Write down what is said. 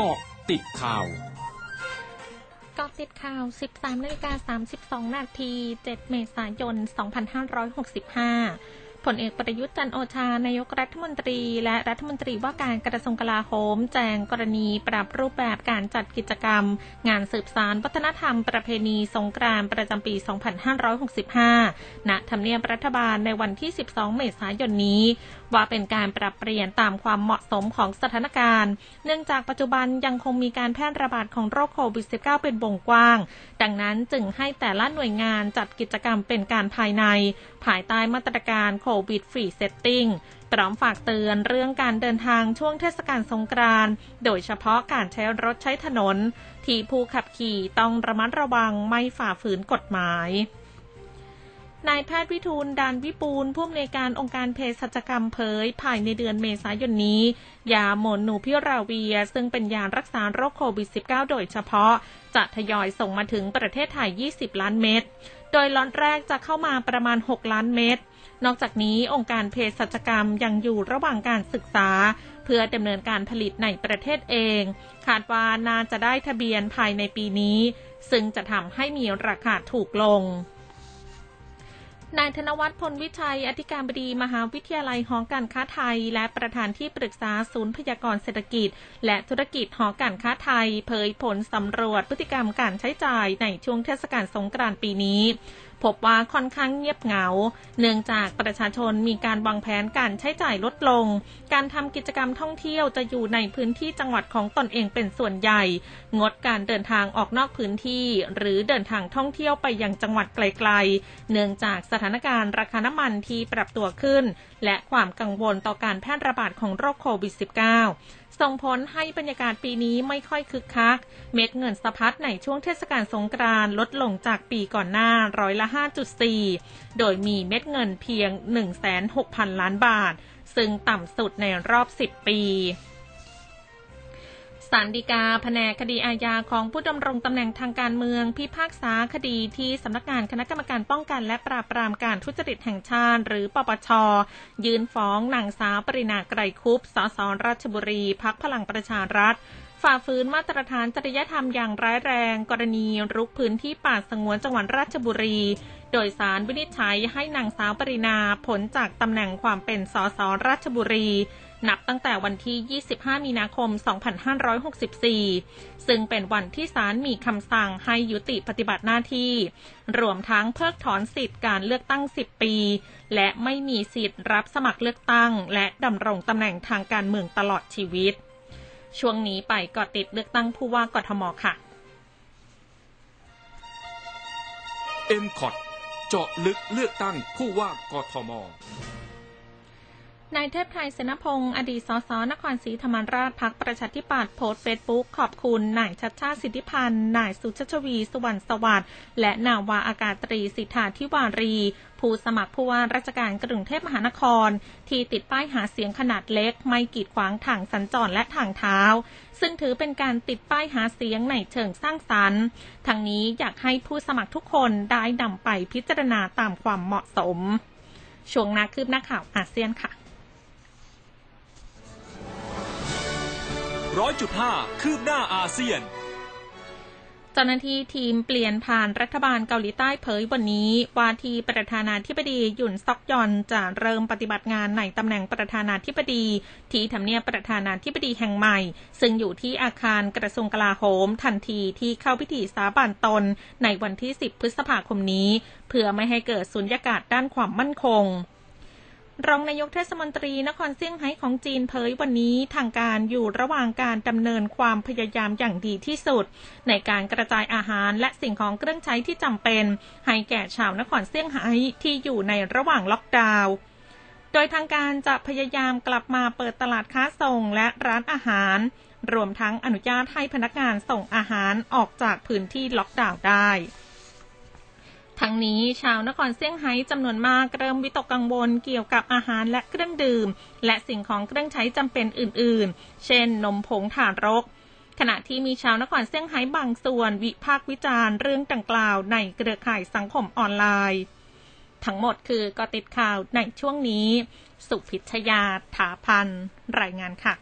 เกาะติดข่าวเกาะติดข่าว 13นาฬิกา32 นาที 7 เมษายน 2565 ผลเอกประยุทธ์จันโอชานายกรัฐมนตรี และรัฐมนตรีว่าการกระทรวงกลาโหม แจงกรณีปรับรูปแบบการจัดกิจกรรม งานสืบสารวัฒนธรรมประเพณีสงกรานต์ประจำปี 2565 ณ ทำเนียบรัฐบาลในวันที่ 12 เมษายนนี้ ว่าเป็นการปรับเปลี่ยนตามความเหมาะสมของสถานการณ์ เนื่องจากปัจจุบันยังคงมีการแพร่ระบาดของโรคโควิด -19 เป็นวงกว้าง ดังนั้นจึงให้แต่ละหน่วยงานจัดกิจกรรมเป็นการภายใน ภายใต้มาตรการ COVID Free Setting พร้อมฝากเตือนเรื่องการเดินทางช่วงเทศกาลสงกรานต์โดยเฉพาะการใช้รถใช้ถนน ที่ผู้ขับขี่ต้องระมัดระวังไม่ฝ่าฝืนกฎหมาย นายแพทย์วิทูลดานวิปูลผู้อำนวยการองค์การเภสัชกรรมเผย ภายในเดือนเมษายนนี้ ยาโมนูพิราเวีย ซึ่งเป็นยารักษาโรคโควิด -19 โดยเฉพาะ จะทยอยส่งมาถึงประเทศไทย 20 ล้านเม็ด โดยล็อตแรกจะเข้ามาประมาณ 6 ล้านเม็ด นอกจากนี้องค์การเภสัชกรรมยังอยู่ระหว่างการศึกษา เพื่อดำเนินการผลิตในประเทศเอง คาดว่าน่าจะได้ทะเบียนภายในปีนี้ ซึ่งจะทำให้มีราคาถูกลง นายธนวัฒน์พลวิชัย อธิการบดีมหาวิทยาลัยหอการค้าไทย และประธานที่ปรึกษาศูนย์พยากรเศรษฐกิจ และธุรกิจหอการค้าไทย เผยผลสำรวจพฤติกรรมการใช้จ่ายในช่วงเทศกาลสงกรานต์ปีนี้ พบว่าค่อนข้างเงียบเหงา เนื่องจากประชาชนมีการวางแผนการใช้จ่ายลดลง การทำกิจกรรมท่องเที่ยวจะอยู่ในพื้นที่จังหวัดของตนเองเป็นส่วนใหญ่ งดการเดินทางออกนอกพื้นที่ หรือเดินทางท่องเที่ยวไปยังจังหวัดไกลๆ เนื่องจากสถานการณ์ราคาน้ำมันที่ปรับตัวขึ้น และความกังวลต่อการแพร่ระบาดของโรคโควิด -19 ส่งผลให้บรรยากาศปีนี้ไม่ค่อยคึกคัก เม็ดเงินสะพัดในช่วงเทศกาลสงกรานต์ลดลงจากปีก่อนหน้าร้อยละ5.4 โดยมีเม็ดเงินเพียง 1,600 ล้านบาท ซึ่งต่ำสุดในรอบ 10 ปีศาลฎีกาแผนกคดีอาญาของผู้ดำรงตำแหน่งทางการเมือง พิพากษาคดีที่สำนักงานคณะกรรมการป้องกันและปราบปรามการทุจริตแห่งชาติ หรือปปช ยื่นฟ้องนางสาวปรินาไกรคุปสสราชบุรี พักพลังประชารัฐ ฝ่าฝืนมาตรฐานจริยธรรมอย่างร้ายแรง กรณีรุกพื้นที่ป่าสงวนจังหวัดราชบุรี โดยสารวินิจฉัยให้นางสาวปรินาผลจากตำแหน่งความเป็นสสราชบุรี นับตั้งแต่วันที่ 25 มีนาคม 2564 ซึ่งเป็นวันที่ศาลมีคำสั่งให้ยุติปฏิบัติหน้าที่ รวมทั้งเพิกถอนสิทธิ์การเลือกตั้ง 10 ปี และไม่มีสิทธิ์รับสมัครเลือกตั้ง และดำรงตำแหน่งทางการเมืองตลอดชีวิต ช่วงนี้ไปกอดติดเลือกตั้งผู้ว่ากทมค่ะเอ็มกอดเจาะลึกเลือกตั้งผู้ว่ากทม นายเทพไทยเสนพงศ์อดีตสสนครศรีธรรมราชพักประชาธิปัตย์โพสต์เฟซบุ๊กขอบคุณนายชัดชาติสิทธิพันธ์นายสุชชวีสุวรรณสวัสดิ์และนาวาอากาศตรีสิทธาธิวารี ผู้สมัครผู้ว่าราชการกรุงเทพมหานคร ที่ติดป้ายหาเสียงขนาดเล็ก ไม่กีดขวางทางสัญจรและทางเท้า ซึ่งถือเป็นการติดป้ายหาเสียงในเชิงสร้างสรรค์ทั้งนี้อยากให้ผู้สมัครทุกคนได้นำไปพิจารณาตามความเหมาะสมช่วงนาคืบหน้าข่าวอาเซียนค่ะ ร้อยจุดห้าคืบหน้าอาเซียน เจ้าหน้าที่ทีมเปลี่ยนผ่านรัฐบาลเกาหลีใต้เผยวันนี้ว่าที่ประธานาธิบดีหยุนซอกยอนจะเริ่มปฏิบัติงานในตำแหน่งประธานาธิบดี ที่ทำเนียบประธานาธิบดีแห่งใหม่ ซึ่งอยู่ที่อาคารกระทรวงกลาโหม ทันทีที่เข้าพิธีสาบานตนในวันที่ 10 พฤษภาคมนี้ เพื่อไม่ให้เกิดสุญญากาศด้านความมั่นคง รองนายกเทศมนตรีนครเซี่ยงไฮ้ของจีนเผยวันนี้ทางการอยู่ระหว่างการดำเนินความพยายามอย่างดีที่สุด ในการกระจายอาหารและสิ่งของเครื่องใช้ที่จำเป็น ให้แก่ชาวนครเซี่ยงไฮ้ที่อยู่ในระหว่างล็อกดาวน์โดยทางการจะพยายามกลับมาเปิดตลาดค้าส่งและร้านอาหาร รวมทั้งอนุญาตให้พนักงานส่งอาหารออกจากพื้นที่ล็อกดาวน์ได้ ทั้งนี้ชาวนครเซี่ยงไฮ้จำนวนมากเริ่มวิตกกังวลเกี่ยวกับอาหารและเครื่องดื่ม และสิ่งของเครื่องใช้จำเป็นอื่น ๆ เช่น นมผงถ่านรก ขณะที่มีชาวนครเซี่ยงไฮ้บางส่วนวิพากษ์วิจารณ์เรื่องดังกล่าวในเครือข่ายสังคมออนไลน์ ทั้งหมดคือกติดข่าวในช่วงนี้ สุพิชยาถาพันรายงานค่ะ